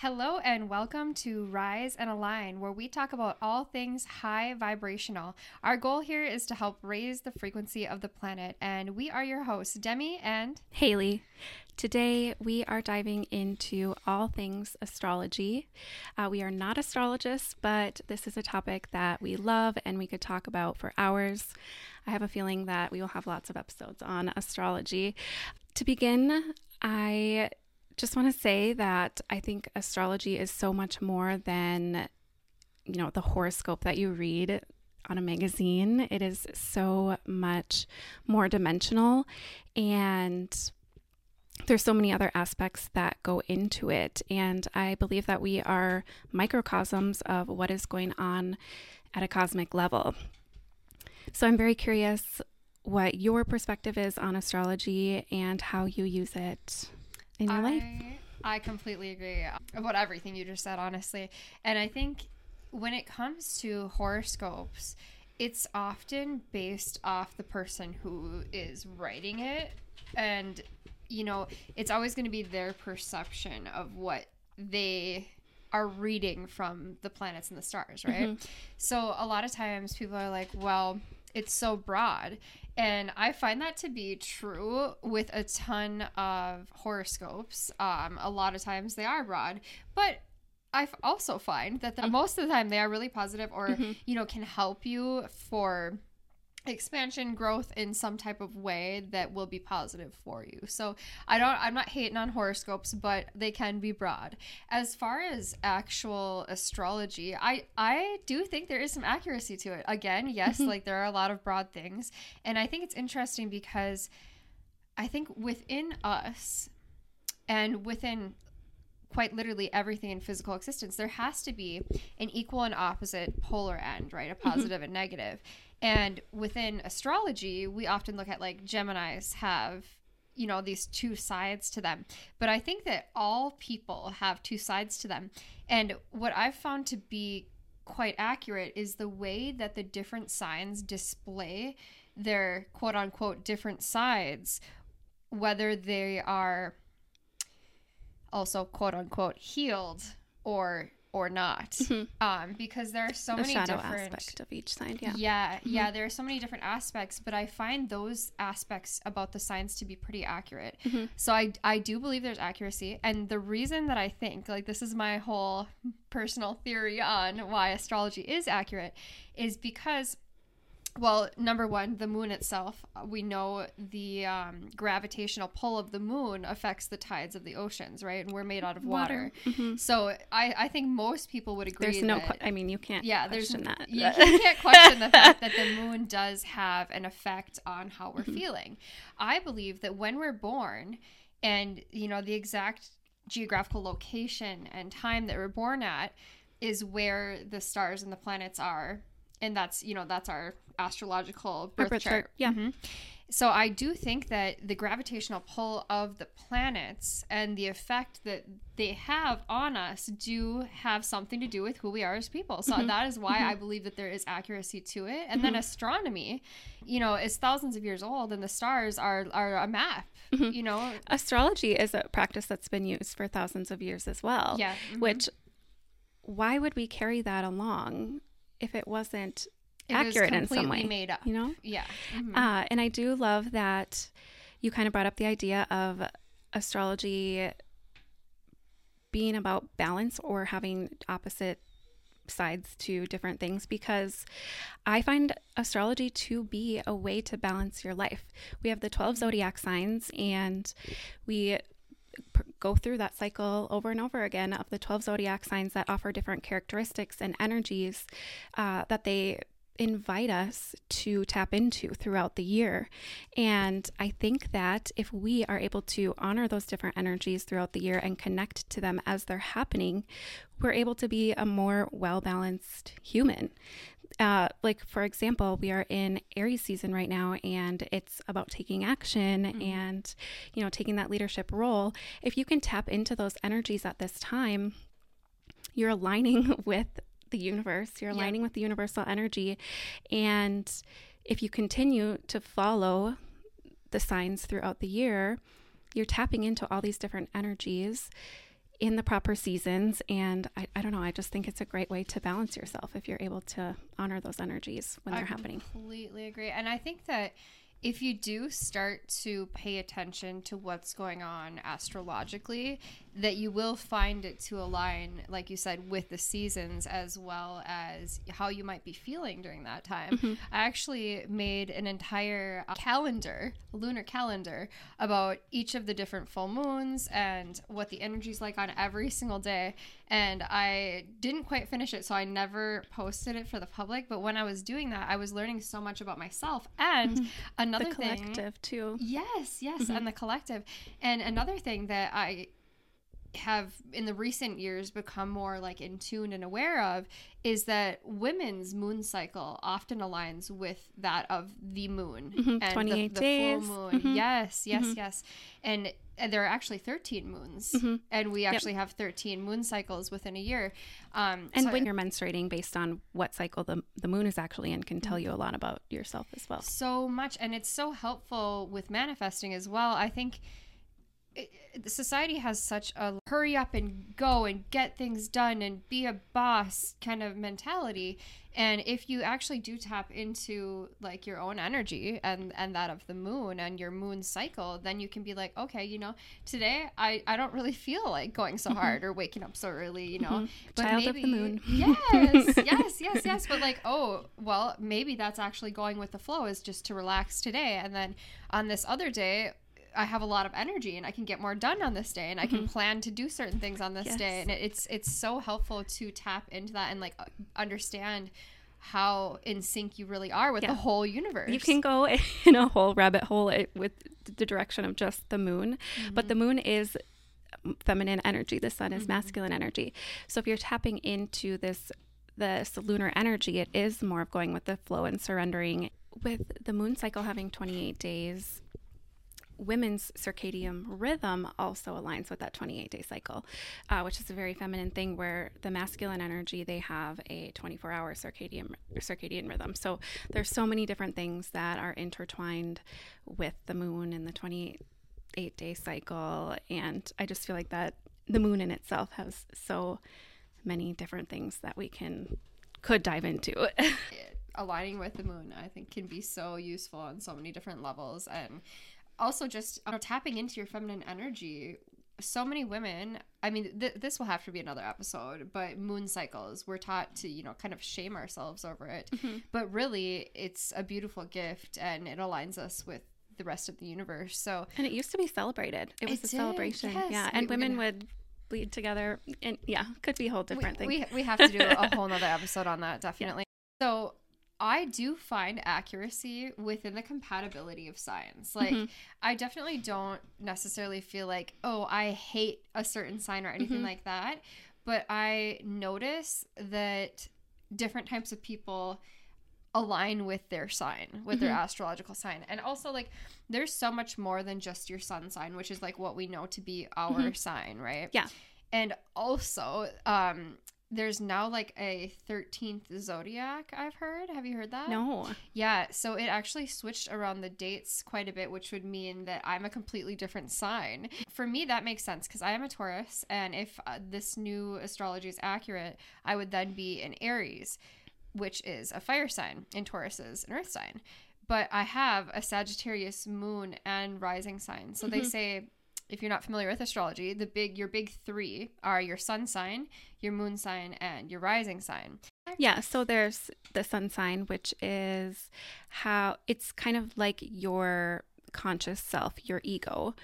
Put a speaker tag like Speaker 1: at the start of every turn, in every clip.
Speaker 1: Hello and welcome to Rise and Align, where we talk about all things high vibrational. Our goal here is to help raise the frequency of the planet, and we are your hosts, Demi and
Speaker 2: Halie. Today, we are diving into all things astrology. Uh, we are not astrologists, but this is a topic that we love and we could talk about for hours. I have a feeling that we will have lots of episodes on astrology. To begin, I just want to say that I think astrology is so much more than, you know, the horoscope that you read on a magazine. It is so much more dimensional and there's so many other aspects that go into it. And I believe that we are microcosms of what is going on at a cosmic level. So I'm very curious what your perspective is on astrology and how you use it in your
Speaker 1: I,
Speaker 2: life.
Speaker 1: I completely agree about everything you just said, honestly. And I think when it comes to horoscopes, it's often based off the person who is writing it. And, you know, it's always going to be their perception of what they are reading from the planets and the stars, right?
Speaker 2: Mm-hmm.
Speaker 1: So a lot of times people are like, well, it's so broad. And I find that to be true with a ton of horoscopes. Um, a lot of times they are broad, but I also find that the, most of the time they are really positive or, you know, can help you for expansion growth in some type of way that will be positive for you. So I don't I'm not hating on horoscopes, but they can be broad. As far as actual astrology, I I do think there is some accuracy to it. Again, yes, mm-hmm. like there are a lot of broad things, and I think it's interesting because I think within us and within quite literally everything in physical existence, there has to be an equal and opposite polar end, right? A mm-hmm. positive and negative. And within astrology, we often look at like Geminis have, you know, these two sides to them. But I think that all people have two sides to them. And what I've found to be quite accurate is the way that the different signs display their quote unquote different sides, whether they are also quote unquote healed or or not um because there are so
Speaker 2: Mm-hmm. the
Speaker 1: many different
Speaker 2: aspect of each sign. Yeah.
Speaker 1: yeah yeah there are so many different aspects but i find those aspects about the signs to be pretty accurate
Speaker 2: Mm-hmm.
Speaker 1: so i i do believe there's accuracy and the reason that i think like this is my whole personal theory on why astrology is accurate is because well, number one, the moon itself. We know the um, gravitational pull of the moon affects the tides of the oceans, right? And we're made out of water. So I, I think most people would agree.
Speaker 2: There's no,
Speaker 1: that,
Speaker 2: que- I mean, you can't
Speaker 1: yeah, there's
Speaker 2: question that.
Speaker 1: You, you can't question the fact that the moon does have an effect on how we're feeling. I believe that when we're born, and you know the exact geographical location and time that we're born at is where the stars and the planets are, and that's you know that's our astrological birth,
Speaker 2: birth
Speaker 1: chart.
Speaker 2: chart, yeah.
Speaker 1: Mhm. So I do think that the gravitational pull of the planets and the effect that they have on us do have something to do with who we are as people. So that is why I believe that there is accuracy to it. And then astronomy, you know, is thousands of years old and the stars are are a map, you know.
Speaker 2: Astrology is a practice that's been used for thousands of years as well.
Speaker 1: Yeah. mhm.
Speaker 2: Which, why would we carry that along if it wasn't
Speaker 1: It was
Speaker 2: accurate in some way?
Speaker 1: made up.
Speaker 2: You know?
Speaker 1: Yeah. mhm.
Speaker 2: Uh, and I do love that you kind of brought up the idea of astrology being about balance or having opposite sides to different things because I find astrology to be a way to balance your life. We have the 12 zodiac signs and we go through that cycle over and over again of the 12 zodiac signs that offer different characteristics and energies uh, that they invite us to tap into throughout the year. And I think that if we are able to honor those different energies throughout the year and connect to them as they're happening, we're able to be a more well balanced human. Uh, like for example, we are in Aries season right now, and it's about taking action and you know taking that leadership role. If you can tap into those energies at this time, you're aligning with the universe, you're aligning with the universal energy. And if you continue to follow the signs throughout the year, you're tapping into all these different energies in the proper seasons. And I, I don't know, I just think it's a great way to balance yourself if you're able to honor those energies when they're happening.
Speaker 1: I completely agree. And I think that if you do start to pay attention to what's going on astrologically, that you will find it to align, like you said, with the seasons as well as how you might be feeling during that time.
Speaker 2: Mm-hmm.
Speaker 1: I actually made an entire uh, calendar, lunar calendar, about each of the different full moons and what the energy's like on every single day. And I didn't quite finish it, so I never posted it for the public. But when I was doing that, I was learning so much about myself. And mm-hmm. another
Speaker 2: The
Speaker 1: thing,
Speaker 2: collective, too.
Speaker 1: Yes, yes, mm-hmm. and the collective. And another thing that I have in the recent years become more like in tune and aware of is that women's moon cycle often aligns with that of the moon
Speaker 2: Mhm,
Speaker 1: and
Speaker 2: 28
Speaker 1: the, the
Speaker 2: days.
Speaker 1: full moon.
Speaker 2: Mhm.
Speaker 1: Yes, yes, yes. And, and there are actually 13 moons
Speaker 2: Mhm.
Speaker 1: and we actually have 13 moon cycles within a year. Um,
Speaker 2: And
Speaker 1: so-
Speaker 2: when you're menstruating based on what cycle the, the moon is actually in can tell you a lot about yourself as well.
Speaker 1: so much and it's so helpful with manifesting as well i think it, society has such a hurry up and go and get things done and be a boss kind of mentality. And if you actually do tap into like your own energy and and that of the moon and your moon cycle then you can be like okay you know today i i don't really feel like going so hard or waking up so early you know? Mm-hmm. But
Speaker 2: Child of the moon.
Speaker 1: yes yes yes yes. But like oh well maybe that's actually going with the flow is just to relax today. And then on this other day I have a lot of energy and I can get more done on this day and I can plan to do certain things on this
Speaker 2: Mm-hmm. Yes.
Speaker 1: day and it's it's so helpful to tap into that and like uh, understand how in sync you really are with
Speaker 2: Yeah.
Speaker 1: the whole universe.
Speaker 2: You can go in a whole rabbit hole with the direction of just the moon, but the moon is feminine energy, the sun is masculine energy. So if you're tapping into this this lunar energy, it is more of going with the flow and surrendering. With the moon cycle having 28 days, women's circadian rhythm also aligns with that 28 day cycle, uh, which is a very feminine thing where the masculine energy, they have a 24 hour circadian, circadian rhythm. So there's so many different things that are intertwined with the moon and the 28 day cycle. And I just feel like that the moon in itself has so many different things that we can could dive into.
Speaker 1: aligning with the moon i think can be so useful on so many different levels and also just you know, tapping into your feminine energy so many women i mean th- this will have to be another episode but moon cycles we're taught to you know kind of shame ourselves over it mm-hmm. but really it's a beautiful gift and it aligns us with the rest of the universe so
Speaker 2: And it used to be celebrated. It was
Speaker 1: It
Speaker 2: a
Speaker 1: did,
Speaker 2: celebration.
Speaker 1: yes.
Speaker 2: Yeah. And
Speaker 1: we're
Speaker 2: women
Speaker 1: gonna-
Speaker 2: would bleed together. And yeah, could be a whole different
Speaker 1: we,
Speaker 2: thing.
Speaker 1: we, we have to do a whole nother episode on that definitely so i do find accuracy within the compatibility of signs like
Speaker 2: Mhm.
Speaker 1: i definitely don't necessarily feel like oh i hate a certain sign or anything
Speaker 2: Mhm.
Speaker 1: like that but i notice that different types of people align with their sign with their
Speaker 2: Mhm.
Speaker 1: astrological sign and also like there's so much more than just your sun sign which is like what we know to be our
Speaker 2: Mhm.
Speaker 1: sign right
Speaker 2: Yeah.
Speaker 1: and also um there's now like a 13th zodiac i've heard. Have you heard that?
Speaker 2: No.
Speaker 1: yeah so it actually switched around the dates quite a bit which would mean that i'm a completely different sign. For me that makes sense because i am a taurus and if uh, this new astrology is accurate i would then be an aries which is a fire sign and taurus is an earth sign. But i have a sagittarius moon and rising sign. So they
Speaker 2: Mhm.
Speaker 1: say if you're not familiar with astrology the big your big three are your sun sign your moon sign and your rising sign
Speaker 2: Yeah. So there's the sun sign, which is how it's kind of like your conscious self, your ego.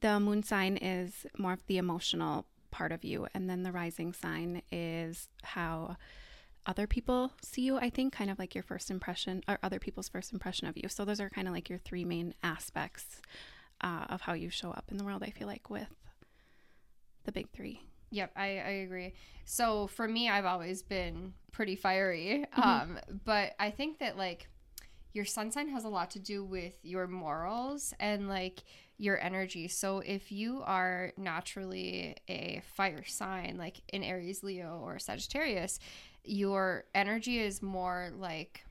Speaker 2: The moon sign is more of the emotional part of you. And then the rising sign is how other people see you, I think, kind of like your first impression or other people's first impression of you. So those are kind of like your three main aspects uh, of how you show up in the world, I feel like, with the big three.
Speaker 1: Yep, I, I agree. So for me, I've always been pretty fiery.
Speaker 2: Mhm.
Speaker 1: Um, but I think that like your sun sign has a lot to do with your morals and like your energy. So if you are naturally a fire sign, like in Aries, Leo, or Sagittarius, your energy is more like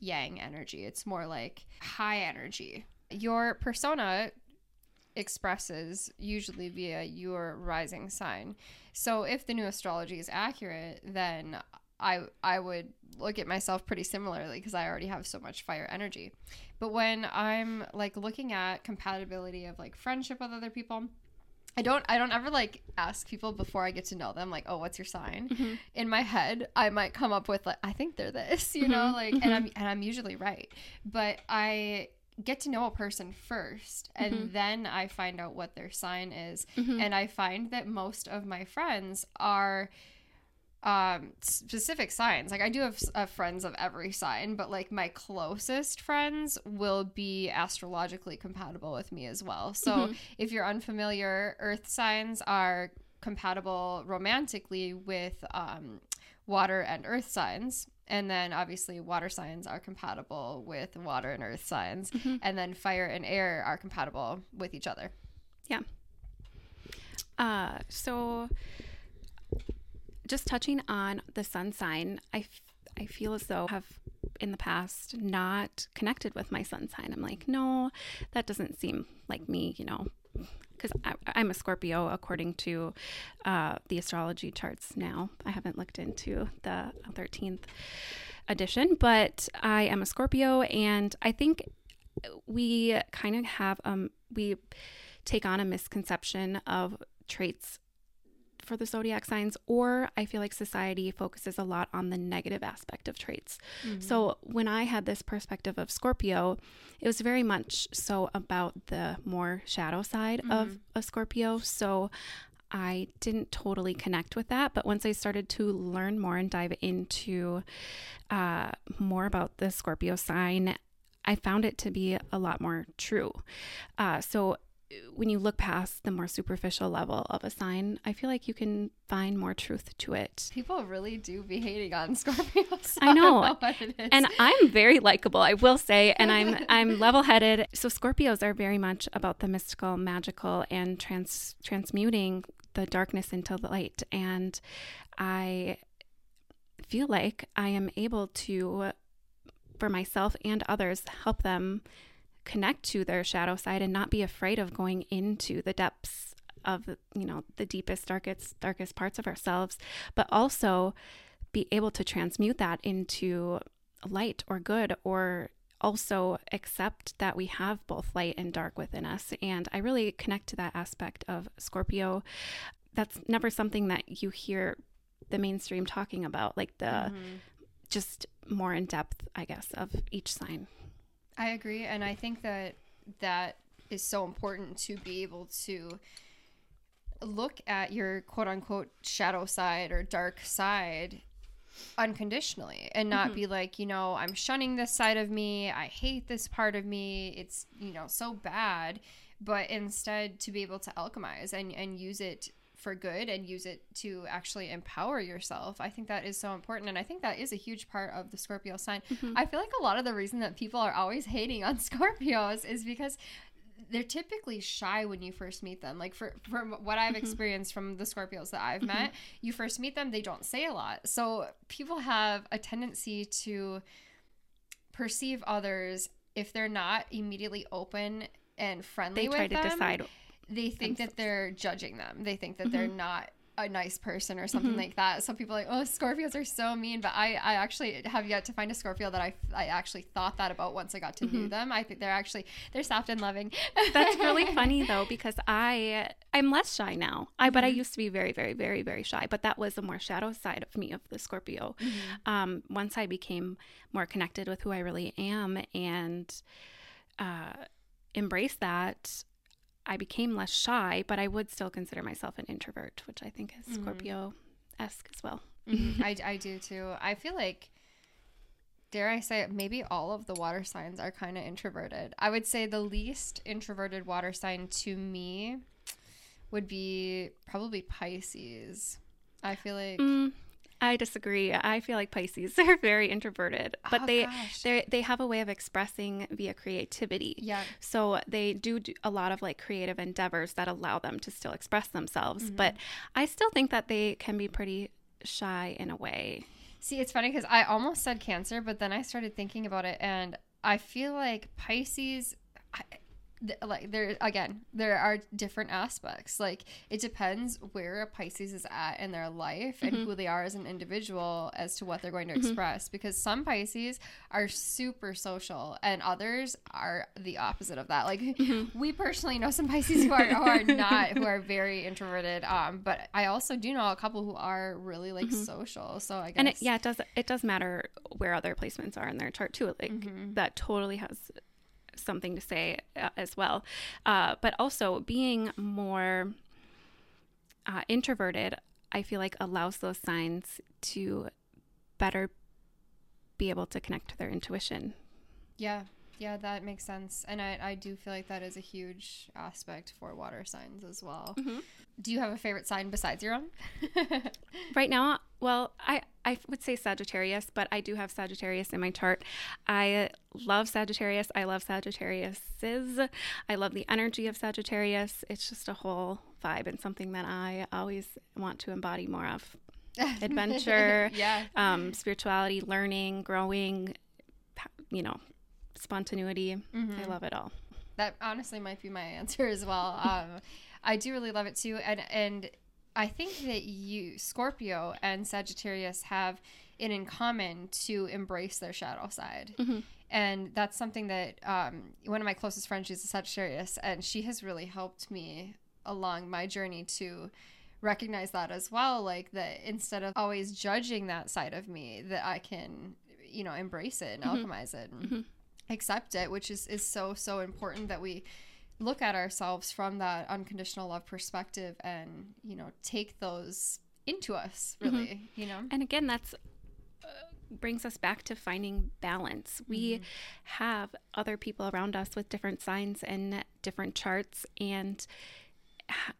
Speaker 1: yang energy. It's more like high energy. Your persona expresses usually via your rising sign. So if the new astrology is accurate, then I I would look at myself pretty similarly because I already have so much fire energy. But when I'm like looking at compatibility of like friendship with other people, I don't I don't ever like ask people before I get to know them like, "Oh, what's your sign?"
Speaker 2: Mm-hmm.
Speaker 1: In my head, I might come up with like, "I think they're this," you know,
Speaker 2: Mhm,
Speaker 1: like and I'm and I'm usually right. But I get to know a person first and
Speaker 2: Mhm.
Speaker 1: then I find out what their sign is
Speaker 2: Mhm.
Speaker 1: and I find that most of my friends are um specific signs like i do have uh, friends of every sign but like my closest friends will be astrologically compatible with me as well so
Speaker 2: Mhm.
Speaker 1: if you're unfamiliar earth signs are compatible romantically with um water and earth signs and then obviously water signs are compatible with water and earth signs
Speaker 2: Mhm.
Speaker 1: and then fire and air are compatible with each other yeah
Speaker 2: Uh, so just touching on the sun sign, I, f- I feel as though I have in the past not connected with my sun sign. I'm like, no, that doesn't seem like me, you know, because I'm a Scorpio according to uh, the astrology charts now. I haven't looked into the 13th edition, but I am a Scorpio, and I think we kind of have um we take on a misconception of traits for the zodiac signs or i feel like society focuses a lot on the negative aspect of traits. So when i had this perspective of scorpio it was very much so about the more shadow side of a scorpio. So i didn't totally connect with that. But once i started to learn more and dive into uh, more about the scorpio sign i found it to be a lot more true. Uh, so when you look past the more superficial level of a sign, I feel like you can find more truth to it.
Speaker 1: People really do be hating on Scorpios.
Speaker 2: I know.
Speaker 1: it is.
Speaker 2: And I'm very likable, I will say, and I'm I'm level-headed. So Scorpios are very much about the mystical, magical, and trans transmuting the darkness into the light. And I feel like I am able to, for myself and others, help them connect to their shadow side and not be afraid of going into the depths of you know the deepest darkest darkest parts of ourselves but also be able to transmute that into light or good or also accept that we have both light and dark within us. And i really connect to that aspect of scorpio. That's never something that you hear the mainstream talking about like the
Speaker 1: Mhm.
Speaker 2: just more in depth i guess of each sign
Speaker 1: I agree, and I think that that is so important to be able to look at your quote unquote shadow side or dark side unconditionally and not mm-hmm. be like, you know, I'm shunning this side of me. I hate this part of me. It's, you know, so bad. But instead to be able to alchemize and, and use it for good and use it to actually empower yourself. I think that is so important. And I think that is a huge part of the Scorpio sign. Mm-hmm. I feel like a lot of the reason that people are always hating on Scorpios is because they're typically shy when you first meet them. Like for from what I've mm-hmm. experienced from the Scorpios that I've mm-hmm. met, you first meet them, they don't say a lot. So people have a tendency to perceive others if they're not immediately open and friendly
Speaker 2: they
Speaker 1: with
Speaker 2: try to
Speaker 1: them,
Speaker 2: decide
Speaker 1: they think that they're judging them. They think that they're not a nice person or something
Speaker 2: Mm-hmm.
Speaker 1: like that. Some people are like, oh, Scorpios are so mean, but I, I actually have yet to find a Scorpio that I, I actually thought that about once I got to
Speaker 2: Mm-hmm.
Speaker 1: know them. I think they're actually they're soft and loving.
Speaker 2: That's really funny though because I I'm less shy now. I but I used to be very very very very shy, but that was a more shadow side of me of the Scorpio. Um, once I became more connected with who I really am and uh, embrace that, I became less shy, but I would still consider myself an introvert, which I think is Scorpio esque as well.
Speaker 1: Mhm. I, I do too. I feel like, dare I say it, maybe all of the water signs are kind of introverted. I would say the least introverted water sign to me would be probably Pisces. I feel like.
Speaker 2: Mm, I disagree. I feel like Pisces are very introverted, but
Speaker 1: Oh,
Speaker 2: they they they have a way of expressing via creativity.
Speaker 1: Yeah.
Speaker 2: So they do, do a lot of like creative endeavors that allow them to still express themselves, mm-hmm. but I still think that they can be pretty shy in a way.
Speaker 1: See, it's funny because I almost said Cancer, but then I started thinking about it, and I feel like Pisces. I, th- like there again there are different aspects. Like it depends where a pisces is at in their life and who they are as an individual as to what they're going to express because some pisces are super social and others are the opposite of that. Like we personally know some pisces who are, who are not who are very introverted um but i also do know a couple who are really like social so i guess
Speaker 2: and it, yeah, it does it does matter where other placements are in their chart too. Like
Speaker 1: Mm-hmm.
Speaker 2: that totally has something to say uh, as well. Uh, but also being more uh, introverted, I feel like allows those signs to better be able to connect to their intuition.
Speaker 1: Yeah, yeah, that makes sense. And I, I do feel like that is a huge aspect for water signs as well.
Speaker 2: Mm-hmm.
Speaker 1: Do you have a favorite sign besides your own?
Speaker 2: Right now, well, I, I would say Sagittarius, but I do have Sagittarius in my chart. I love Sagittarius. I love Sagittariuses. I love the energy of Sagittarius. It's just a whole vibe and something that I always want to embody more of. Adventure,
Speaker 1: yeah.
Speaker 2: um, spirituality, learning, growing, you know, spontaneity. I love it all.
Speaker 1: That honestly might be my answer as well. Um, I do really love it too, and and I think that you Scorpio and Sagittarius have it in common to embrace their shadow side. Mm-hmm. And that's something that um, one of my closest friends, she's a Sagittarius, and she has really helped me along my journey to recognize that as well. Like that instead of always judging that side of me, that I can, you know, embrace it and mm-hmm. alchemize it and mm-hmm. accept it, which is, is so, so important that we look at ourselves from that unconditional love perspective and, you know, take those into us, really, you know?
Speaker 2: And again, that's uh, brings us back to finding balance. We have other people around us with different signs and different charts and ha-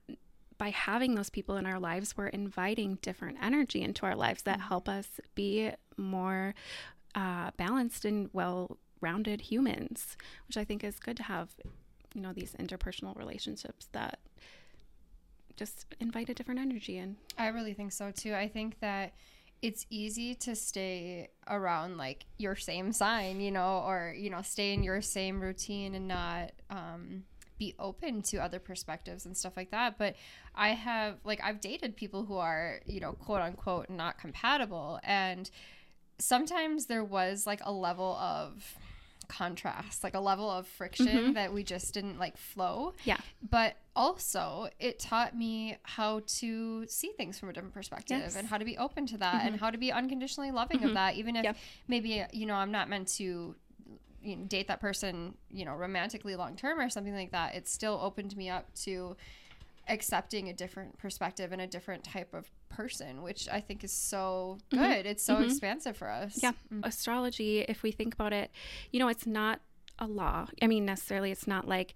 Speaker 2: by having those people in our lives, we're inviting different energy into our lives that help us be more uh, balanced and well-rounded humans, which I think is good to have. You know, these interpersonal relationships that just invite a different energy in.
Speaker 1: I really think so too. I think that it's easy to stay around like your same sign, you know, or you know, stay in your same routine and not um be open to other perspectives and stuff like that. But I have like I've dated people who are, you know, quote unquote not compatible and sometimes there was like a level of contrast, like a level of friction mm-hmm. that we just didn't like flow
Speaker 2: Yeah.
Speaker 1: but also it taught me how to see things from a different perspective
Speaker 2: Yes.
Speaker 1: and how to be open to that and mm-hmm. how to be unconditionally loving of mm-hmm. that even if
Speaker 2: Yep.
Speaker 1: maybe you know i'm not meant to you know, date that person you know romantically long term or something like that it still opened me up to accepting a different perspective and a different type of person which i think is so good it's so expansive for us
Speaker 2: Yeah. Astrology, if we think about it, you know, it's not a law. I mean, necessarily, it's not like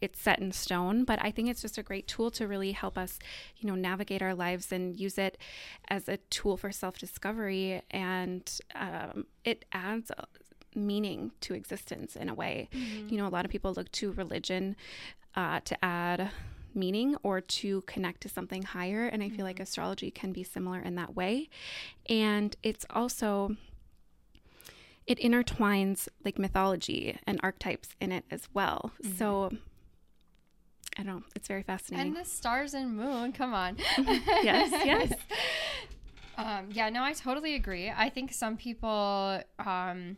Speaker 2: it's set in stone, but I think it's just a great tool to really help us, you know, navigate our lives and use it as a tool for self discovery. And um, it adds uh, meaning to existence in a way. You know, a lot of people look to religion uh, to add meaning or to connect to something higher. And I feel like astrology can be similar in that way. And it's also it intertwines like mythology and archetypes in it as well. So I don't know, it's very fascinating.
Speaker 1: and the stars and moon come on
Speaker 2: yes, yes.
Speaker 1: Um, yeah, no, I totally agree. I think some people, um,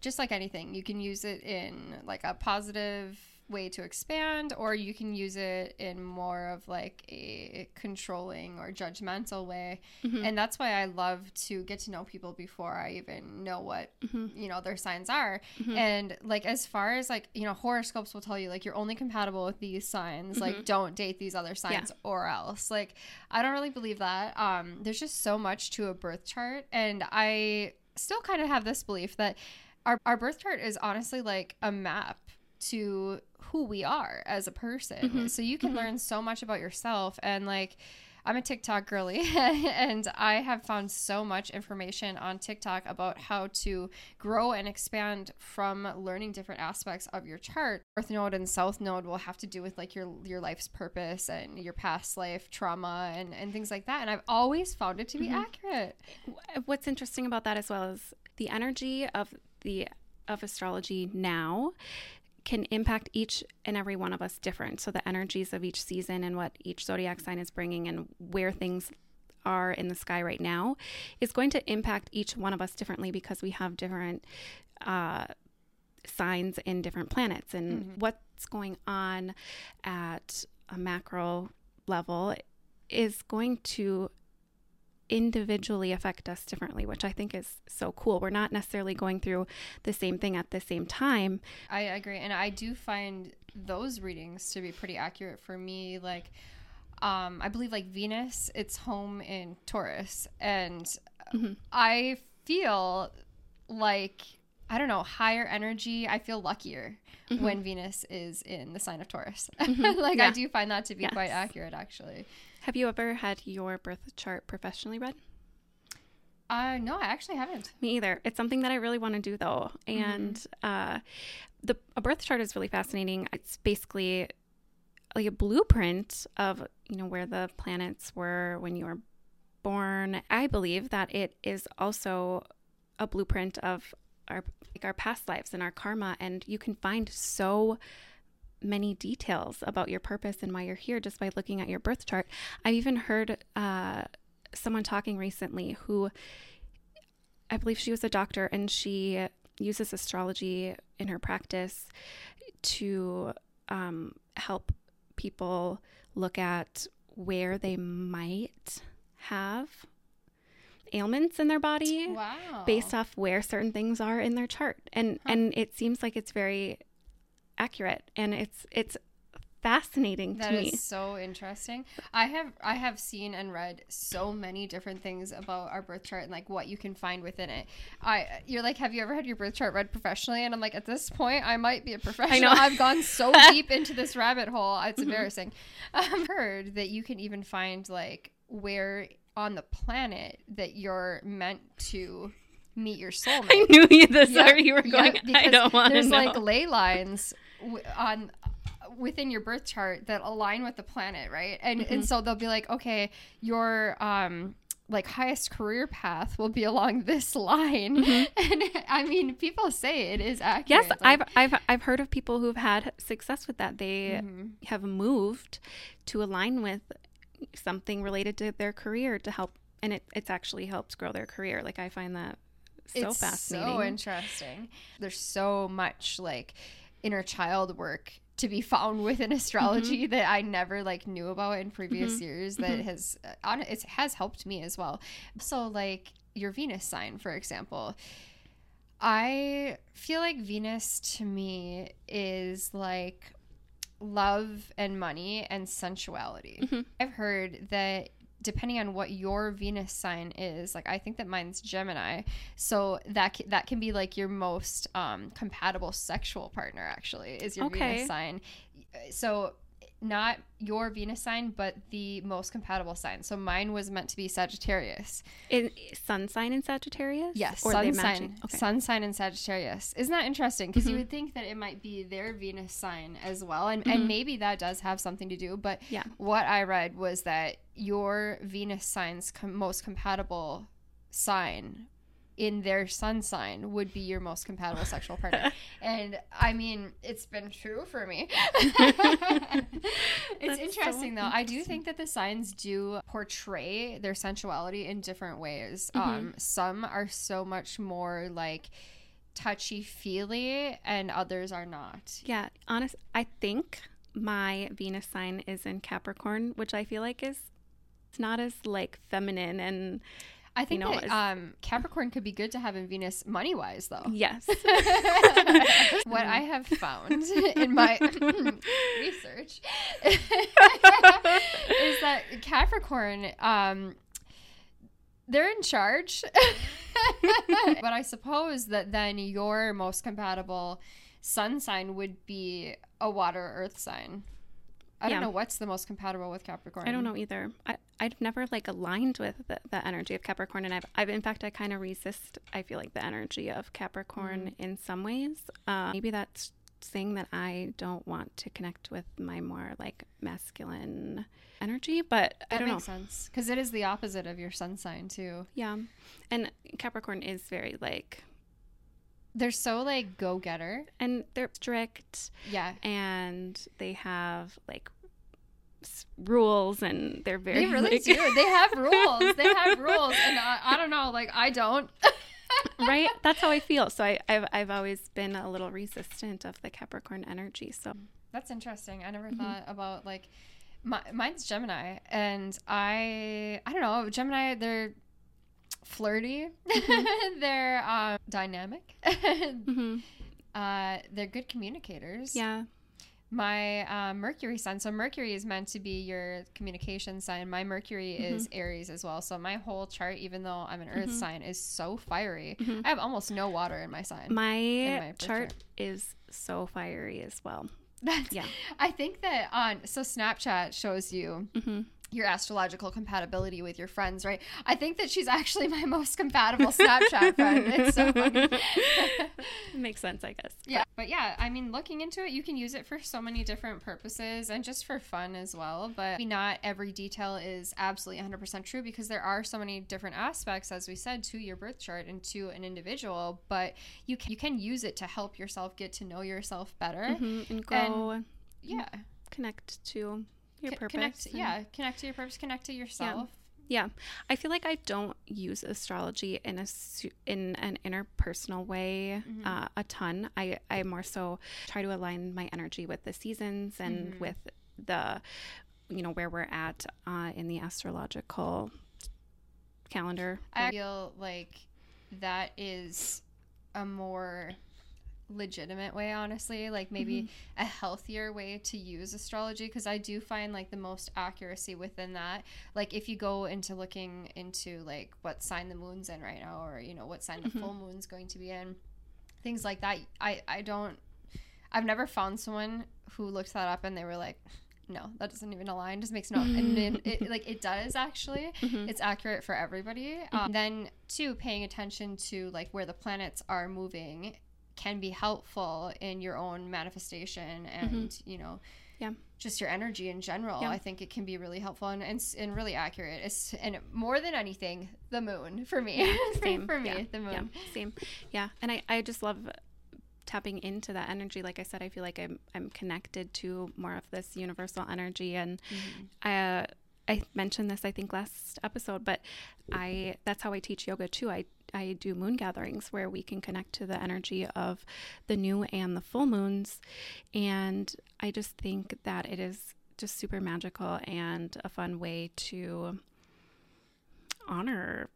Speaker 1: just like anything, you can use it in like a positive way to expand, or you can use it in more of like a controlling or judgmental way. Mm-hmm. And that's why I love to get to know people before I even know what mm-hmm. you know their signs are. Mm-hmm. And like as far as like you know horoscopes will tell you like you're only compatible with these signs. Like don't date these other signs or else. Like I don't really believe that. Um, there's just so much to a birth chart, and I still kind of have this belief that our our birth chart is honestly like a map to who we are as a person. Mm-hmm. So you can mm-hmm. learn so much about yourself and like I'm a TikTok girly and I have found so much information on TikTok about how to grow and expand from learning different aspects of your chart. North node and south node will have to do with like your your life's purpose and your past life trauma and and things like that and I've always found it to be mm-hmm. accurate.
Speaker 2: What's interesting about that as well is the energy of the of astrology now can impact each and every one of us different. So the energies of each season and what each zodiac sign is bringing and where things are in the sky right now is going to impact each one of us differently because we have different uh, signs in different planets and mm-hmm. what's going on at a macro level is going to individually affect us differently, which I think is so cool. We're not necessarily going through the same thing at the same time.
Speaker 1: I agree. And I do find those readings to be pretty accurate for me. Like, um, I believe like Venus, it's home in Taurus. And mm-hmm. I feel like, I don't know, higher energy. I feel luckier mm-hmm. when Venus is in the sign of Taurus. Mm-hmm. like, yeah. I do find that to be yes. quite accurate, actually.
Speaker 2: Have you ever had your birth chart professionally read?
Speaker 1: Uh, no, I actually haven't.
Speaker 2: Me either. It's something that I really want to do though. And mm-hmm. uh, the a birth chart is really fascinating. It's basically like a blueprint of you know where the planets were when you were born. I believe that it is also a blueprint of our like our past lives and our karma, and you can find so many details about your purpose and why you're here just by looking at your birth chart. I've even heard uh, someone talking recently who I believe she was a doctor and she uses astrology in her practice to um, help people look at where they might have ailments in their body
Speaker 1: wow.
Speaker 2: based off where certain things are in their chart and huh. and it seems like it's very accurate and it's it's fascinating
Speaker 1: that
Speaker 2: to me.
Speaker 1: That is so interesting. I have I have seen and read so many different things about our birth chart and like what you can find within it. I you're like, have you ever had your birth chart read professionally? And I'm like, at this point, I might be a professional. I know. I've gone so deep into this rabbit hole. It's mm-hmm. embarrassing. I've heard that you can even find like where on the planet that you're meant to meet your soulmate.
Speaker 2: I knew you this yeah, where you were going. Yeah, I don't want to
Speaker 1: know. There's like ley lines w- on within your birth chart that align with the planet, right? And mm-hmm. and so they'll be like, okay, your um like highest career path will be along this line. Mm-hmm. And I mean, people say it is accurate.
Speaker 2: Yes, like, I've I've I've heard of people who've had success with that. They mm-hmm. have moved to align with something related to their career to help and it, it's actually helps grow their career. Like I find that so
Speaker 1: it's
Speaker 2: fascinating.
Speaker 1: So interesting. There's so much like inner child work to be found within astrology mm-hmm. that I never like knew about in previous mm-hmm. years that mm-hmm. has uh, on it has helped me as well. So like your Venus sign for example, I feel like Venus to me is like love and money and sensuality. Mm-hmm. I've heard that depending on what your Venus sign is, like I think that mine's Gemini, so that that can be like your most um, compatible sexual partner. Actually, is your okay. Venus sign. So not your Venus sign, but the most compatible sign. So mine was meant to be Sagittarius.
Speaker 2: In sun sign in Sagittarius?
Speaker 1: Yes, or sun sign. Okay. Sun sign in Sagittarius. Isn't that interesting? Because mm-hmm. you would think that it might be their Venus sign as well, and mm-hmm. and maybe that does have something to do. But yeah, what I read was that your Venus sign's com- most compatible sign in their sun sign would be your most compatible sexual partner. and I mean, it's been true for me. it's interesting so though. I do think that the signs do portray their sensuality in different ways. Mm-hmm. Um, some are so much more like touchy feely and others are not.
Speaker 2: Yeah, honest I think my Venus sign is in Capricorn, which I feel like is it's not as like feminine and
Speaker 1: I think you know, that um, Capricorn could be good to have in Venus money wise, though.
Speaker 2: Yes.
Speaker 1: what I have found in my research is that Capricorn, um, they're in charge. but I suppose that then your most compatible sun sign would be a water earth sign. I yeah. don't know what's the most compatible with Capricorn.
Speaker 2: I don't know either. I, I've never like aligned with the, the energy of Capricorn, and I've, I've in fact I kind of resist. I feel like the energy of Capricorn mm. in some ways. Uh, maybe that's saying that I don't want to connect with my more like masculine energy, but
Speaker 1: that
Speaker 2: I don't
Speaker 1: makes know. sense because it is the opposite of your sun sign too.
Speaker 2: Yeah, and Capricorn is very like
Speaker 1: they're so like go getter.
Speaker 2: and they're strict
Speaker 1: Yeah.
Speaker 2: and they have like rules and they're very
Speaker 1: They really
Speaker 2: like-
Speaker 1: do. They have rules. They have rules, and I, I don't know. Like I don't.
Speaker 2: right that's how i feel so I, I've, I've always been a little resistant of the capricorn energy so
Speaker 1: That's interesting. I
Speaker 2: Mm-hmm.
Speaker 1: never thought about like my, mine's Gemini, and I I don't know Gemini. They're flirty. they're um, dynamic.
Speaker 2: Mhm.
Speaker 1: uh, they're good communicators.
Speaker 2: yeah
Speaker 1: My uh, Mercury sign. So Mercury is meant to be your communication sign. My Mercury is Aries as well. So my whole chart, even though I'm an Earth sign, is so fiery. I have almost no water in my sign.
Speaker 2: my,
Speaker 1: my
Speaker 2: chart is so fiery as well
Speaker 1: That's,
Speaker 2: Yeah.
Speaker 1: I think that on so Snapchat shows you
Speaker 2: hmm
Speaker 1: your astrological compatibility with your friends, right? I think that she's actually my most compatible Snapchat friend. It's so funny.
Speaker 2: makes sense i guess
Speaker 1: yeah, but yeah, I mean, looking into it, you can use it for so many different purposes and just for fun as well. But not every detail is absolutely 100% true because there are so many different aspects, as we said, to your birth chart and to an individual. But you can, you can use it to help yourself get to know yourself better.
Speaker 2: Mhm, and go
Speaker 1: Yeah.
Speaker 2: connect to your purpose
Speaker 1: Connect,
Speaker 2: and-
Speaker 1: yeah, connect to your purpose, connect to yourself.
Speaker 2: Yeah, I feel like I don't use astrology in a in an interpersonal way
Speaker 1: Mm-hmm.
Speaker 2: uh, a ton. I I more so try to align my energy with the seasons and
Speaker 1: Mm-hmm.
Speaker 2: with the you know where we're at uh, in the astrological calendar.
Speaker 1: I feel like that is a more legitimate way honestly like maybe mm-hmm. a healthier way to use astrology because i do find like the most accuracy within that. Like if you go into looking into like what sign the moon's in right now or you know what sign the mm-hmm. full moon's going to be in things like that i i don't i've never found someone who looked that up and they were like no that doesn't even align just makes no and then it, like it does actually. Mm-hmm. It's accurate for everybody. Um, then too paying attention to like where the planets are moving can be helpful in your own manifestation and you know
Speaker 2: Yeah.
Speaker 1: just your energy in general
Speaker 2: Yeah.
Speaker 1: i think it can be really helpful and, and, and really accurate it's and more than anything the moon for me
Speaker 2: Same.
Speaker 1: for me
Speaker 2: yeah.
Speaker 1: the moon
Speaker 2: Yeah, same. Yeah, and I I just love tapping into that energy. Like I said, I feel like I'm I'm connected to more of this universal energy, and I. Uh, I mentioned this I think last episode, but I that's how I teach yoga too. I I do moon gatherings where we can connect to the energy of the new and the full moons, and I just think that it is just super magical and a fun way to honor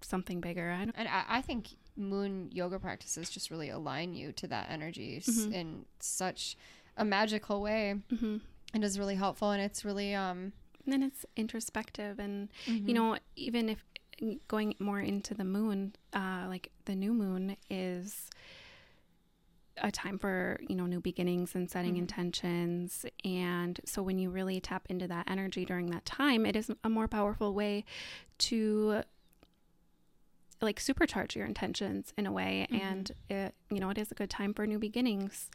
Speaker 2: something bigger. I
Speaker 1: And I, I think moon yoga practices just really align you to that energy
Speaker 2: Mm-hmm.
Speaker 1: in such a magical way.
Speaker 2: Mhm.
Speaker 1: It is really helpful and it's really um
Speaker 2: And then it's introspective and
Speaker 1: Mm-hmm.
Speaker 2: you know even if going more into the moon uh like the new moon is a time for you know new beginnings and setting
Speaker 1: Mm-hmm.
Speaker 2: intentions and so when you really tap into that energy during that time it is a more powerful way to like supercharge your intentions in a way
Speaker 1: Mm-hmm.
Speaker 2: and it you know it is a good time for new beginnings.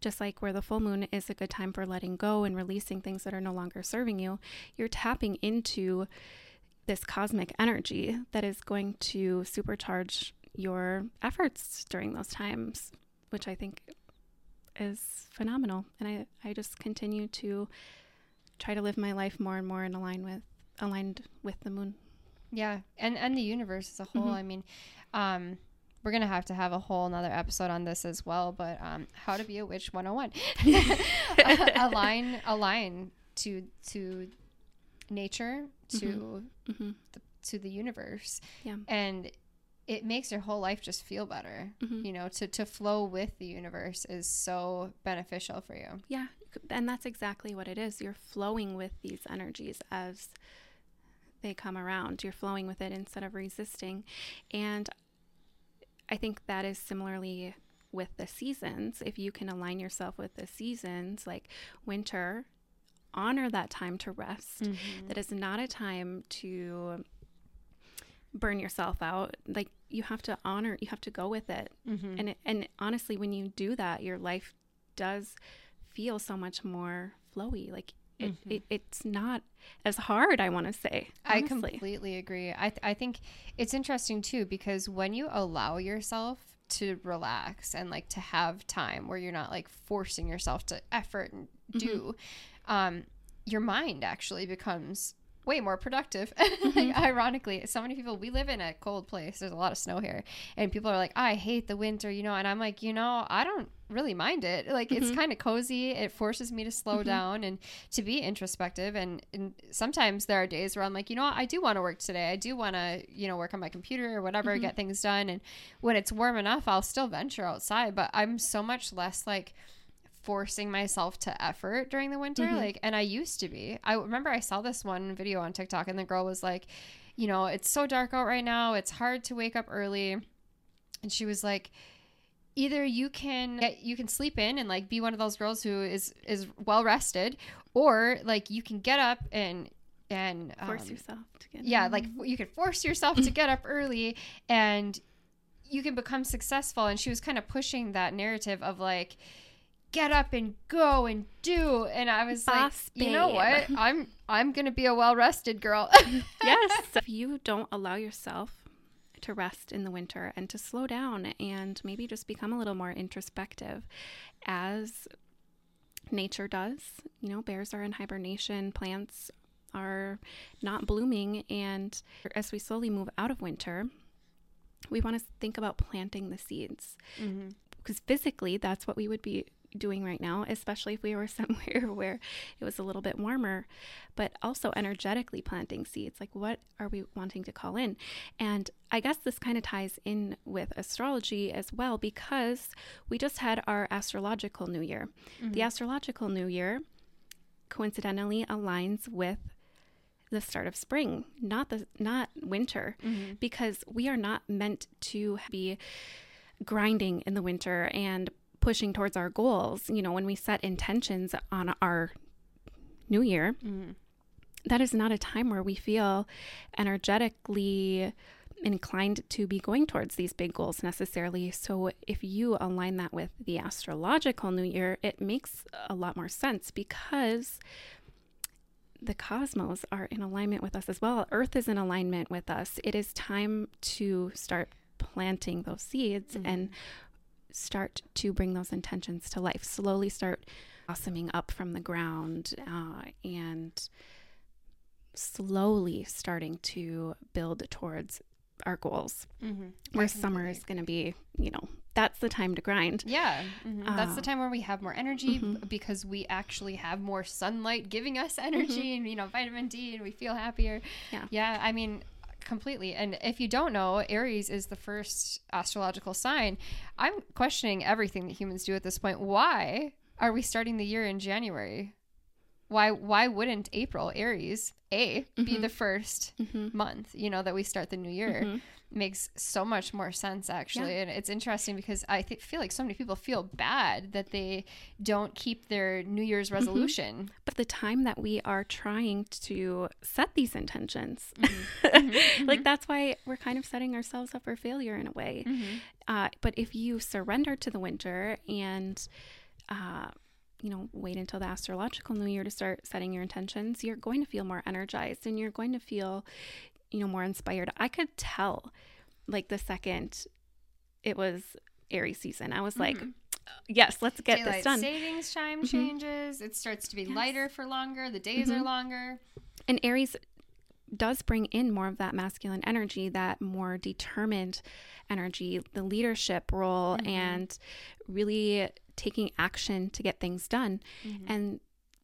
Speaker 2: Just like where the full moon is a good time for letting go and releasing things that are no longer serving you you're tapping into this cosmic energy that is going to supercharge your efforts during those times which i think is phenomenal. And i i just continue to try to live my life more and more in align with aligned with the moon
Speaker 1: yeah and and the universe as a whole
Speaker 2: Mhm.
Speaker 1: i mean um we're gonna have to have a whole another episode on this as well but um how to be a witch 101 align align to to nature to
Speaker 2: hmm
Speaker 1: the, to the universe
Speaker 2: Yeah.
Speaker 1: and it makes your whole life just feel better
Speaker 2: Mhm.
Speaker 1: you know to to flow with the universe is so beneficial for you
Speaker 2: Yeah, and that's exactly what it is. You're flowing with these energies as they come around. You're flowing with it instead of resisting. And I think that is similarly with the seasons. If you can align yourself with the seasons, like winter, honor that time to rest. That is not a time to burn yourself out. Like you have to honor, you have to go with it.
Speaker 1: Mm-hmm.
Speaker 2: And it, and honestly, when you do that, your life does feel so much more flowy. Like it, it it's not as hard. I want to say.
Speaker 1: I completely agree. I, th- I think it's interesting too because when you allow yourself to relax and like to have time where you're not like forcing yourself to effort and do um your mind actually becomes way more productive. like, mm-hmm. ironically, so many people, we live in a cold place. There's a lot of snow here. And people are like, I hate the winter, you know. And I'm like, you know, I don't really mind it. Like, it's mm-hmm. kind of cozy. It forces me to slow mm-hmm. down and to be introspective. And, and sometimes there are days where I'm like, you know what? I do want to work today. I do want to, you know, work on my computer or whatever, get things done. And when it's warm enough, I'll still venture outside. But I'm so much less like, forcing myself to effort during the winter like and I used to be. I remember I saw this one video on TikTok and the girl was like, you know, it's so dark out right now. It's hard to wake up early. And she was like either you can get, you can sleep in and like be one of those girls who is is well rested or like you can get up and and
Speaker 2: Force
Speaker 1: um,
Speaker 2: yourself to get
Speaker 1: yeah like you can force yourself to get up early and you can become successful and she was kind of pushing that narrative of like get up and go and do. And i was
Speaker 2: Boss
Speaker 1: like you know what? I'm i'm gonna be a well-rested girl.
Speaker 2: Yes. if you don't allow yourself to rest in the winter and to slow down and maybe just become a little more introspective as nature does, you know, bears are in hibernation, plants are not blooming. And as we slowly move out of winter, we want to think about planting the seeds. Mm-hmm. Because physically that's what we would be doing right now, especially if we were somewhere where it was a little bit warmer, but also energetically planting seeds. Like, what are we wanting to call in? And I guess this kind of ties in with astrology as well because we just had our astrological new year. The mm-hmm. astrological new year coincidentally aligns with the start of spring, not the not winter, mm-hmm. because we are not meant to be grinding in the winter and pushing towards our goals. You know, when we set intentions on our new year, mm. that is not a time where we feel energetically inclined to be going towards these big goals necessarily. So if you align that with the astrological new year, it makes a lot more sense because the cosmos are in alignment with us as well. Earth is in alignment with us. It is time to start planting those seeds and mm. Start to bring those intentions to life. Slowly start blossoming up from the ground uh, and slowly starting to build towards our goals. Where summer is going to be, you know, that's the time to grind.
Speaker 1: yeah mhm. that's
Speaker 2: Uh,
Speaker 1: the time where we have more energy b- because we actually have more sunlight giving us energy and you know vitamin d and we feel happier
Speaker 2: Yeah.
Speaker 1: yeah i mean completely. And if you don't know aries is the first astrological sign. I'm questioning everything that humans do at this point. Why are we starting the year in january? Why why wouldn't april aries a be mm-hmm. the 1st mm-hmm. month you know that we start the new year mm-hmm. Makes so much more sense actually. And it's interesting because i th- feel like so many people feel bad that they don't keep their new year's resolution.
Speaker 2: But the time that we are trying to set these intentions, like that's why we're kind of setting ourselves up for failure in a way. Uh, but if you surrender to the winter and, uh, you know, wait until the astrological new year to start setting your intentions, you're going to feel more energized and you're going to feel, you know, more inspired. I could tell, like, the second it was Aries season, I was like, mm-hmm. yes, let's get
Speaker 1: daylight
Speaker 2: this done.
Speaker 1: savings time mm-hmm. changes. It starts to be lighter for longer. The days are mm-hmm. longer.
Speaker 2: And Aries does bring in more of that masculine energy, that more determined energy, the leadership role, and really taking action to get things done. And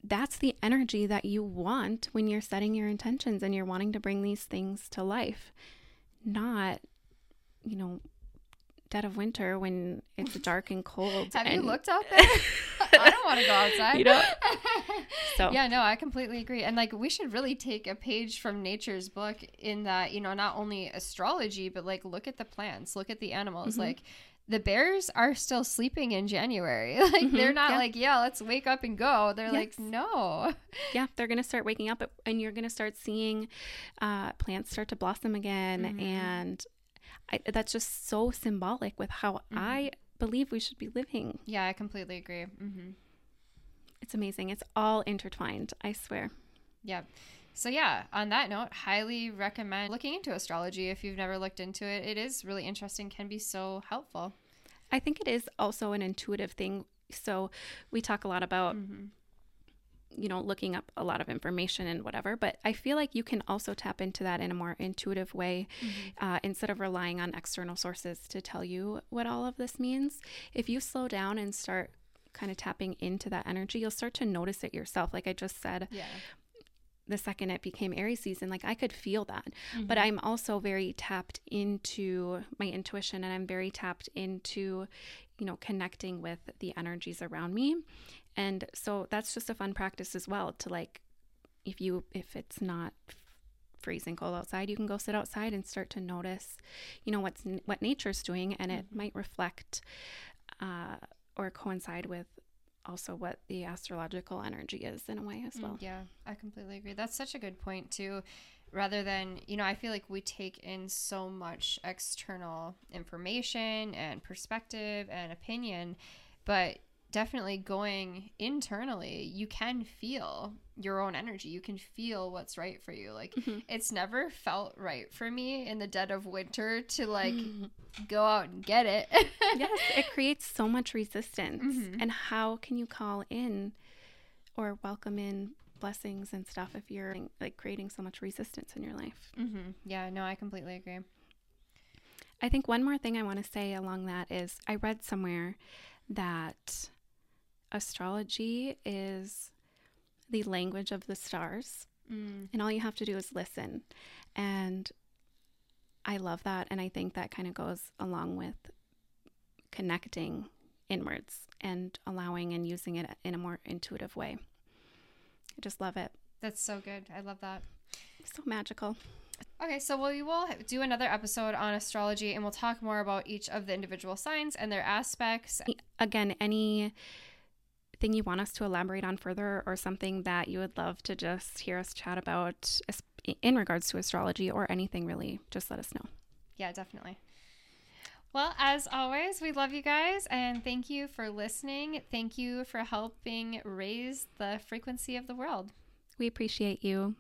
Speaker 2: that's the energy that you want when you're setting your intentions and you're wanting to bring these things to life, not, you know, dead of winter when it's dark and cold.
Speaker 1: have you looked out there i don't want to go outside
Speaker 2: You know? So
Speaker 1: yeah no i completely agree and like we should really take a page from nature's book in that you know not only astrology but like look at the plants look at the animals
Speaker 2: Mm-hmm.
Speaker 1: like the bears are still sleeping in january like they're not
Speaker 2: Mm-hmm. yeah.
Speaker 1: like yeah let's wake up and go they're like no
Speaker 2: yeah, they're going to start waking up and you're going to start seeing uh, plants start to blossom again. And I, that's just so symbolic with how I believe we should be living.
Speaker 1: yeah i completely agree hmm
Speaker 2: It's amazing. It's all intertwined, I swear.
Speaker 1: Yeah. So yeah, on that note, highly recommend looking into astrology if you've never looked into it. It is really interesting, can be so helpful.
Speaker 2: I think it is also an intuitive thing. So we talk a lot about
Speaker 1: Mhm.
Speaker 2: you know, looking up a lot of information and whatever. But I feel like you can also tap into that in a more intuitive way uh, instead of relying on external sources to tell you what all of this means. If you slow down and start kind of tapping into that energy, you'll start to notice it yourself. Like I just said,
Speaker 1: Yeah.
Speaker 2: The second it became Aries season, like I could feel that. But I'm also very tapped into my intuition and I'm very tapped into, you know, connecting with the energies around me. And so that's just a fun practice as well to like if you if it's not freezing cold outside, you can go sit outside and start to notice, you know, what's what nature's doing and it might reflect uh or coincide with also what the astrological energy is in a way as well.
Speaker 1: Mm, Yeah, I completely agree. That's such a good point too. Rather than, you know, I feel like we take in so much external information and perspective and opinion, but definitely going internally, you can feel your own energy. You can feel what's right for you. Like it's never felt right for me in the dead of winter to like go out and get it.
Speaker 2: yes, it creates so much resistance.
Speaker 1: Mhm.
Speaker 2: And how can you call in or welcome in blessings and stuff if you're like creating so much resistance in your life?
Speaker 1: hmm Yeah, no, I completely agree.
Speaker 2: I think one more thing I want to say along that is I read somewhere that astrology is the language of the stars,
Speaker 1: Mm.
Speaker 2: and all you have to do is listen. And I love that. And I think that kind of goes along with connecting inwards and allowing and using it in a more intuitive way. I just love it.
Speaker 1: That's so good. I love that.
Speaker 2: So magical.
Speaker 1: Okay, so we will do another episode on astrology and we'll talk more about each of the individual signs and their aspects.
Speaker 2: Again, any thing you want us to elaborate on further or something that you would love to just hear us chat about in regards to astrology or anything really, just let us know.
Speaker 1: Yeah, definitely. Well, as always, we love you guys and thank you for listening. Thank you for helping raise the frequency of the world.
Speaker 2: We appreciate you.